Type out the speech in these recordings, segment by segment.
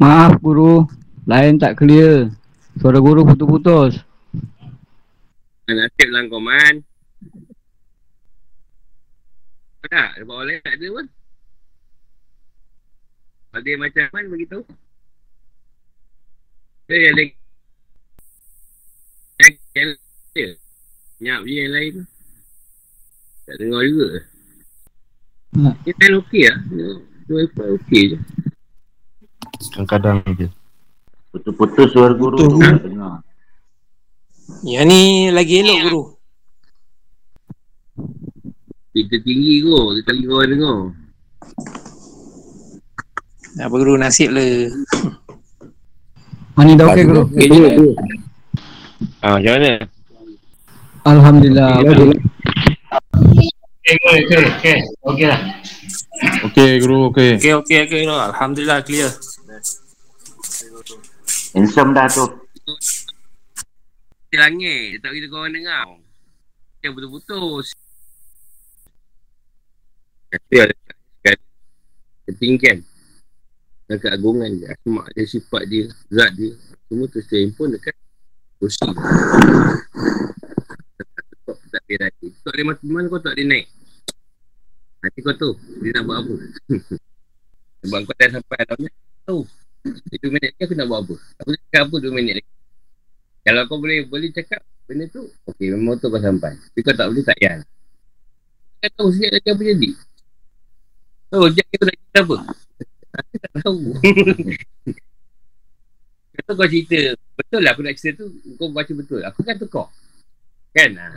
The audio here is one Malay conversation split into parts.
Maaf guru, lain tak clear. Suara guru putus-putus. Nasib lah kau man. Tak, sebab orang lain tak ada pun. Kalau dia macam man, beritahu. Dia yang lain. Yang lain. Nyap je yang lain tu. Tak dengar juga. Ha. Dia pen okey lah. Dia wifi okey je. Kadang-kadang je. Putus-putus suara guru Betul. tu tak dengar. Yang ni lagi elok guru. Kita tinggi kot. Sekali kau dengar. Apa guru nasib le. Mana dah okey guru? Okey je lah. Ah, macam mana? Alhamdulillah. Okey. Okey guru, okey. Okey okey okey guru. Alhamdulillah clear. Handsome dah tu. Langit. Tak kita korang dengar. Yang putus-putus. Tapi ada sekali. Ketinggian. Dan keagungan dia. Asmak dia, sifat dia, zat dia. Semua tersedia handphone dekat kursi. Tak dia naik. Tok dia mati mana kau tak dia naik. Nanti kau tu. Dia nak buat apa. Sebab kau dah sampai dalamnya. Tahu. Itu minit ni aku nak buat apa. Aku nak cakap apa dua minit lagi. Kalau kau boleh boleh cakap benda tu, okey memang tu kau sampai. Tapi kau tak boleh tak payah. Kau tahu siap lagi apa jadi. Oh, jadi kau nak cerita apa? Aku tak tahu. Kata kau cerita, betul lah aku nak cerita tu, kau baca betul. Aku kan tukar. Kan? Ha.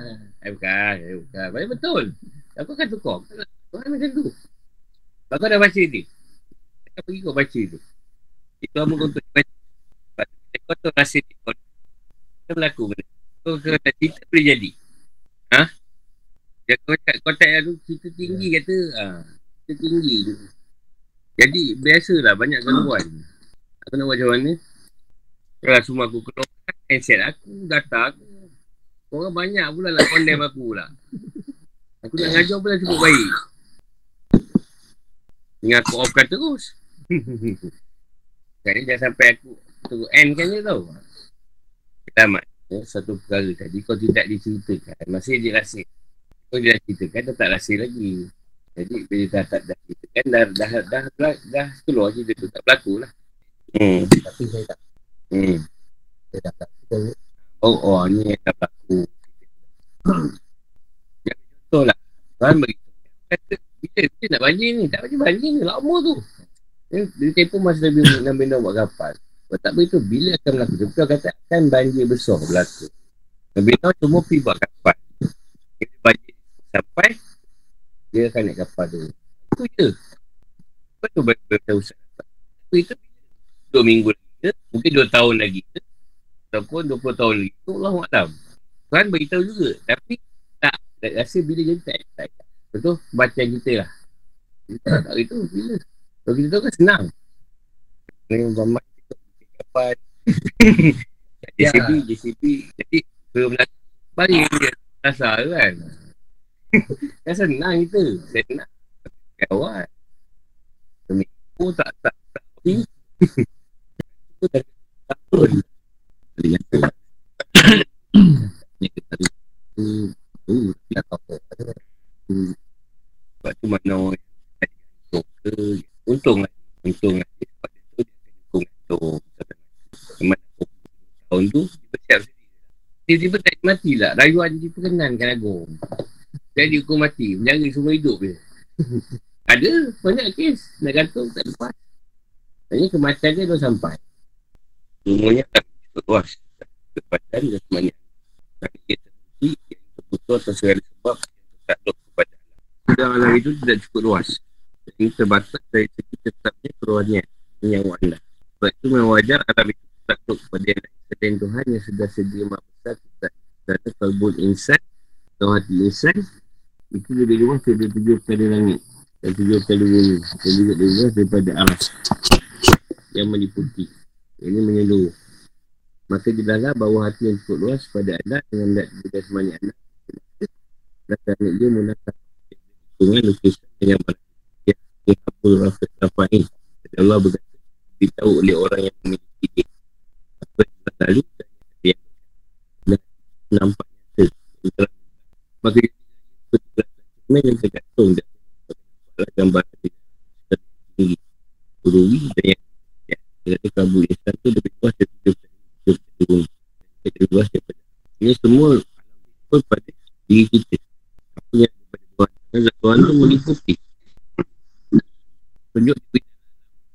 Eh, bukan, eh, bukan. Baik betul. Aku kan tukar. Kau kan macam tu. Kau dah baca ni, kau pergi kau baca tu. Itu apa kau untuk baca. Sebab tu, kau tu rasa ni, kau kau berlaku benda. Kau kau tak cerita boleh jadi. Ha? Ya, kau tak, kau tak ada cerita tinggi kata, ha, cerita tinggi tu. Jadi, biasalah banyak gangguan. Aku nak buat macam mana? Kalau semua aku keluar, handset aku, data aku. Orang banyak pula nak condemn aku pula. Aku nak ngajar pula cukup baik. Dengan aku offkan terus. Sekarang ni jangan sampai aku Tunggu end kan je tau. Selamat ya, Satu perkara tadi Kau tidak diceritakan. Masih dia rasa. Kau dia dah ceritakan Dah tak rasa lagi. Jadi bila dah tak dah ceritakan Dah dah dah, dah, dah, dah keluar cerita tu Tak berlaku lah. Hmm. Tapi saya tak. Hmm. Saya tak tak Oh, oh ni yang dah berlaku. Yang contoh lah. Tuan beritahu Kata Bila kita nak banjir ni? Tak banjir banjir ni. Lama tu dia, dia tempoh masa Nabi Nabi Nuh buat kapal. Kalau tak beritahu Bila akan berlaku? Dia betul kata Akan banjir besar berlaku. Nabi Nuh cuma pergi buat kapal. Bila banjir sampai Dia akan naik kapal tu Itu je. Betul betul usaha Tapi itu Dua minggu lagi Mungkin dua tahun lagi ke Ataupun 20 tahun lagi Itu Allah Alam. Tuhan beritahu juga. Tapi tak, tak rasa bila jadi tak. Betul? Bacaan kita lah. Kita tak itu bila Kalau kita tahu kan senang. Muhammad kita bikin kapal JCB JCB Jadi Belum nak Balik dia Rasa kan. Kan senang kita. Senang. Kawan Seminggu tak tak tak Itu dah tahun Dari yang tu Ni kita tadi Tu Tu Dia tahu apa Tu Sebab tu mana orang yang Gantung ke Untung lah Untung lah Sebab dia tu Dia akan dukung gantung Memang Tahun tu Dia bersiap sendiri Tiba-tiba tak mati lah. Rayuan diperkenankan agung Dia dihukum mati. Menjaga semua hidup dia. Ada Banyak kes. Nak gantung tak lepas. Maksudnya kematian dia dah sampai. Semuanya tak luas Kepadaan dan semuanya. Tapi dia terbukti Yang terbutuh atas segala sebab Yang tertakluk kepada Allah. Dan alam itu tidak cukup luas. Ini terbatas dari segi tetapnya keluarnya Yang anda Sebab itu memang wajar alam itu tertakluk kepada yang lain. Selain Tuhan yang sudah sedia maha besar Kerana kalbun insan Atau hati insan Itu lebih luas dari tujuh perkara langit. Dan tujuh perkara bumi. Dan juga lebih luas daripada aras Yang meliputi. Ini menyeluruh Maka jelaslah bahawa hati yang cukup luas pada anda dengan melihat juga semuanya anda. Dan kerana dia menggunakan dengan lukisan yang dia dia kabul rafid rafain. Allah berkata, diberitahu oleh orang yang memiliki dia. Apa yang telah lalu yang nampak nyata. yang. Maka belasan cermin yang tergantung sekali yang tinggi. Urui dan yang ya, dia kata kabut Islam tu lebih luas daripada kita lebih daripada ini semua pun pada diri kita. Apa yang Tuhan. Tuhan tu meliputi.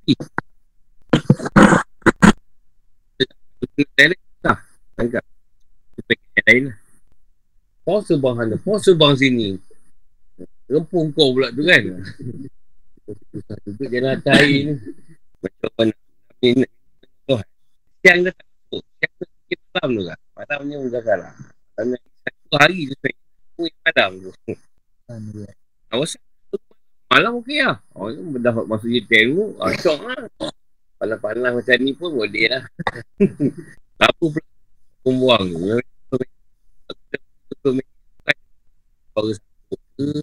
Di bidang Direct tak Tangkap Kita pakai yang lain lah. Kau sebang sana Kau sebang sini. Rempung kau pula tu kan. Susah juga jalan atas air ni. Macam mana? Ni nak Tuhan. Siang dah tak masuk. Siang tu sikit malam tu kan Malamnya pun dah salah Malamnya Satu hari tu sebenarnya Aku yang malam tu. Awas Malam okey lah. Oh ni dah masuk je tengok ah, Syok lah Panas-panas macam ni pun boleh lah. Apa pula Aku buang Baru satu ke?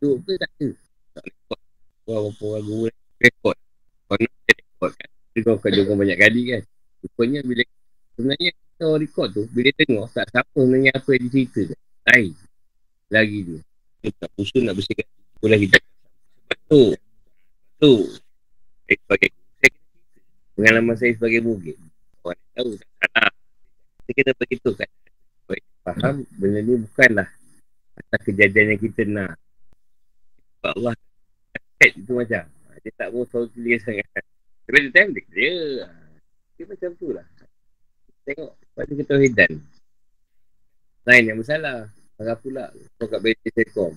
Tu tak ada. Tak rekod Buang apa lagu Rekod Kau nak dia rekod kan? Kau akan dengar banyak kali kan? Rupanya bila Sebenarnya kita orang rekod tu Bila tengok tak siapa sebenarnya apa yang dicerita kan Lain. Lagi Dia. Tak usul nak bersihkan. Pula kita tu tu Eh sebagai Pengalaman saya sebagai mugit Orang tahu tak salah. Kita kena begitu kan faham? Benda ni bukanlah Atas kejadian yang kita nak. Sebab Allah Set itu macam. Dia tak mau selalu clear sangat. Tapi dia time dia clear Dia macam tu lah. Tengok tu kita hidan Lain yang bersalah. Marah pula. Kau kat BT Sekom.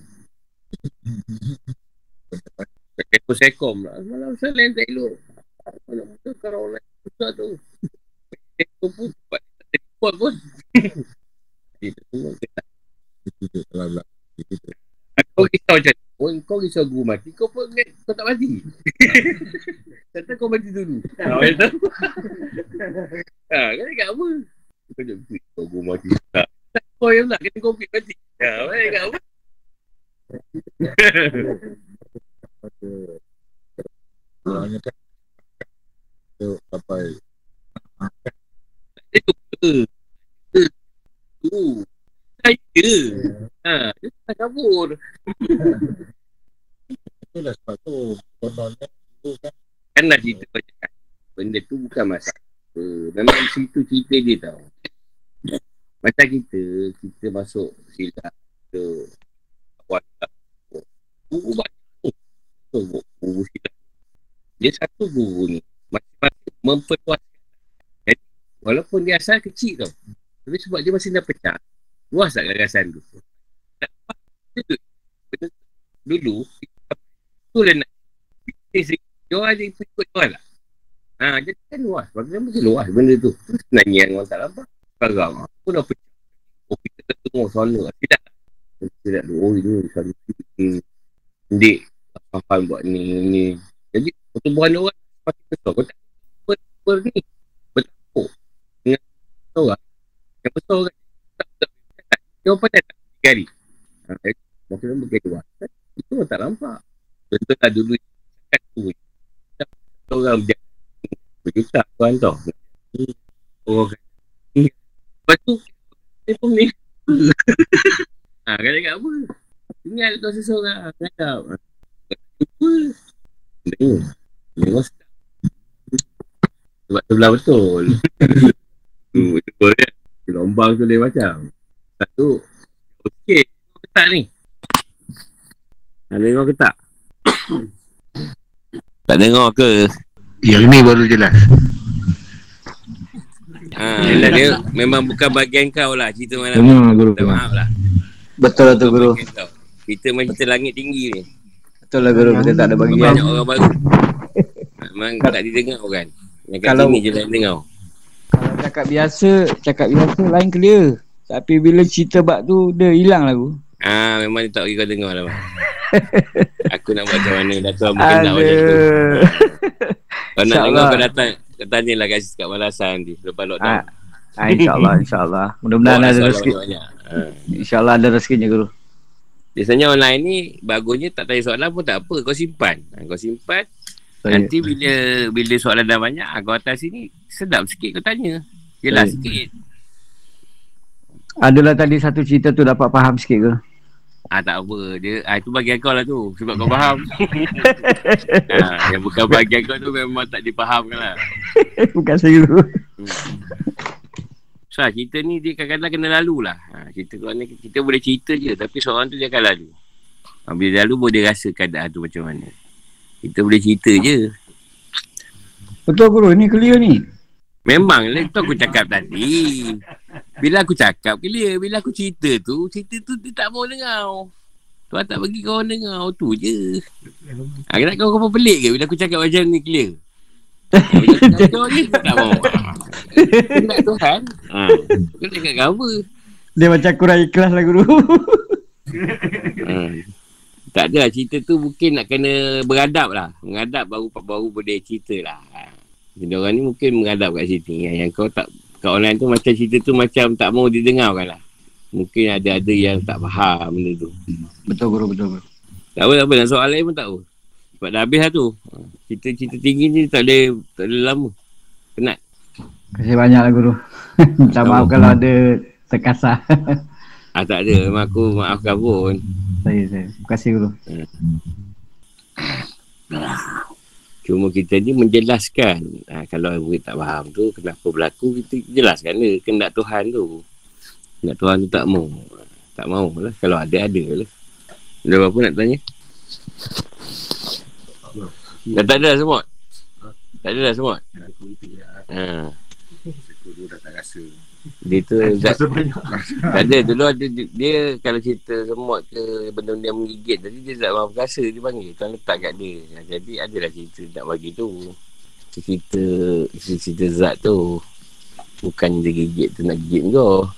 Kat Kepo Sekom lah. Malam salah yang tak elok Mana masa kalau orang susah tu Sekom pun tak report pun Itu semua kita Itu kalau. Itu. Kau risau macam Oh, kau risau guru mati, kau pun ingat kau tak mati. Kata kau mati dulu. Ha, macam tu. ha, kan dekat apa? Kau fikir kau guru mati. Tak. Tak, kau yang nak kena covid mati. Ha, mana dekat apa? Orangnya kan Itu sampai Itu ke? Tu. Saya. Ha, dia tak kabur. Itulah sebab tu Kononnya Dulu kan Kan dah cerita kau cakap. Benda tu bukan masalah. Memang situ cerita dia tau. Macam kita, kita masuk silap ke awal Guru banyak tu. Tu, Guru silap. Dia satu guru ni. Memperluaskan. Jadi, walaupun dia asal kecil tau. Tapi sebab dia masih dah pecah. Luas tak gagasan tu. Dulu, tu lah nak. Dia orang ada ikut dia lah. Ha, jadi kan luas. Bagi mesti luas benda tu. Tu sebenarnya yang orang tak nampak. Sekarang, aku dah pecah. Oh, kita tengok sana. Tidak. Tidak. Oh, ini satu ini. Dik. Faham buat ni, ni. Jadi, pertumbuhan orang makin besar. Kau tak ber ni. Bertampuk. Dengan orang. Yang besar kan. Tak, tak. Dia orang pandai tak? Tiga hari. Ha, makin lama makin luas. Itu orang tak nampak. Contohlah dulu. Cakap tu. Orang dia berjuta tuan tau. Oh, kan. Lepas tu, dia pun ni. ha, kata kat apa? Ingat kau seseorang. Cakap. Lupa. Ni. Memang sedap. Sebab sebelah betul. hmm, betul kan? Gelombang tu lain macam. Satu. Okey. Kau ketak ni. Ada kau ketak? tak dengar ke? Yang ni baru jelas. Ha, yelah, dia memang bukan bagian kau lah cerita malam. Benar guru. Minta maaf lah. Betul lah tu guru. Kita main cerita langit tinggi ni. Betul lah guru. Kita tak ada bagian. Banyak orang baru. Memang tak didengar kan. Yang kat Kalau- sini je lain dengar. Kalau cakap biasa, cakap biasa lain clear. Tapi bila cerita bab tu, dia hilang lah guru. Ah, memang dia tak bagi kau dengar lah. bang. Aku nak buat macam mana. Dah tu aku kenal macam tu. Kau nak InsyaAllah. dengar kau datang. Kau tanyalah kat kat malasan nanti. Lepas lockdown. Ah, ah, InsyaAllah, insyaAllah. Mudah-mudahan ada rezeki. Ha. InsyaAllah ada rezekinya guru. Biasanya online ni bagusnya tak tanya soalan pun tak apa. Kau simpan. Ha, kau simpan. Saya, Nanti bila bila soalan dah banyak, ah, kau atas sini sedap sikit kau tanya. Jelas Baik. sikit. adalah tadi satu cerita tu dapat faham sikit ke? Ah tak apa. Dia ah, itu bagi kau lah tu. Sebab kau faham. ah, yang bukan bagi kau tu memang tak dipahamkan lah. Bukan saya dulu. So, lah, cerita ni dia kadang-kadang kena lalu lah. Ha, cerita kau ni kita boleh cerita je tapi seorang tu dia akan lalu. Ha, bila lalu boleh dia rasa keadaan tu macam mana. Kita boleh cerita je. Betul guru, ni clear ni. Memang lah tu aku cakap tadi. Bila aku cakap clear. Bila aku cerita tu, cerita tu dia tak mau dengar. Tuan tak bagi kau dengar. Tu je. Ha, kenapa kau kau pelik ke bila aku cakap macam ni clear? Bila aku cakap ni tak mau. Nak Tuhan. Ha, kau cakap? Dia macam kurang ikhlas lah guru. Hmm. Tak ada lah, cerita tu mungkin nak kena beradab lah. Mengadap baru baru boleh cerita lah. Jadi orang ni mungkin mengadap kat sini. Yang, yang kau tak, kat online tu macam cerita tu macam tak mau didengarkan lah. Mungkin ada-ada yang tak faham benda tu. betul guru, betul guru. Tak apa, tak apa. Dan soalan lain pun tak apa. Sebab dah habis lah tu. Cerita-cerita tinggi ni tak boleh, tak boleh lama. Penat. Terima kasih banyak lah guru. Minta maaf kalau ada terkasar. Ah tak ada. Memang aku maafkan pun. saya, saya. Terima kasih guru. Cuma kita ni menjelaskan. Ha, Kalau murid tak faham tu Kenapa berlaku Kita jelaskan dia. Kendak Tuhan tu. Kendak Tuhan tu tak mau. Tak mau lah. Kalau ada ada lah. Ada apa nak tanya? Dah tak ada dah semua Tak ada dah semua ha. Dia tu tak, tak ada Dulu ada dia, dia Kalau cerita semut ke Benda-benda yang menggigit Tadi dia tak mahu rasa Dia panggil. Tuan letak kat dia. Ha, Jadi adalah cerita Nak bagi tu. Cerita Cerita zat tu. Bukan dia gigit tu Nak gigit kau.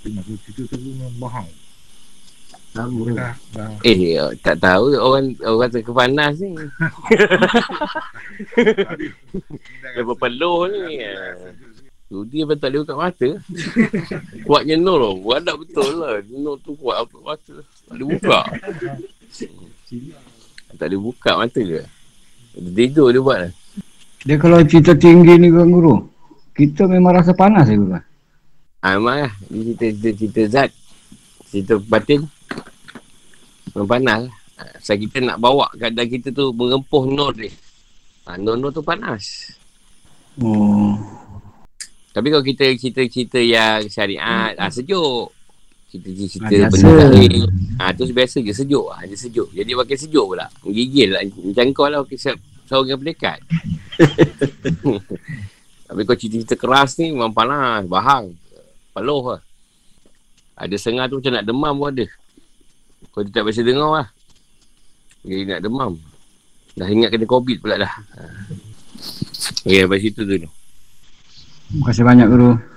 Aku cerita tu memang bahang. Sama Dah, dah. Eh tak tahu Orang orang kata kepanas ni. Lepas peluh ni. Ha. Tu dia pun tak boleh buka mata. Kuatnya Nur tau Beradab betul lah. Nur tu kuat buka mata. Tak boleh buka. Tak boleh buka mata dia. Dia tidur dia buat. Lah Dia kalau cerita tinggi ni kan guru. Kita memang rasa panas ya guru. ha, Memang lah. Dia cerita, cerita, cerita zat. Cerita batin. Memang panas lah. Sebab kita nak bawa keadaan kita tu Merempuh Nur dia ha, Nur-Nur tu panas. Oh. Tapi kalau kita cerita-cerita yang syariat, ah sejuk. Kita cerita Ah, benda lain. Ah tu biasa je sejuk ah, dia sejuk. Jadi makin sejuk pula. Menggigil lah. Macam kau lah kisah seorang yang pendekat. Tapi kau cerita-cerita keras ni memang panas, bahang. Peluh lah. Ada setengah tu macam nak demam pun ada. Kau tak biasa dengar lah. Jadi nak demam. Dah ingat kena COVID pula dah. Okay, sampai situ dulu. Terima kasih banyak guru.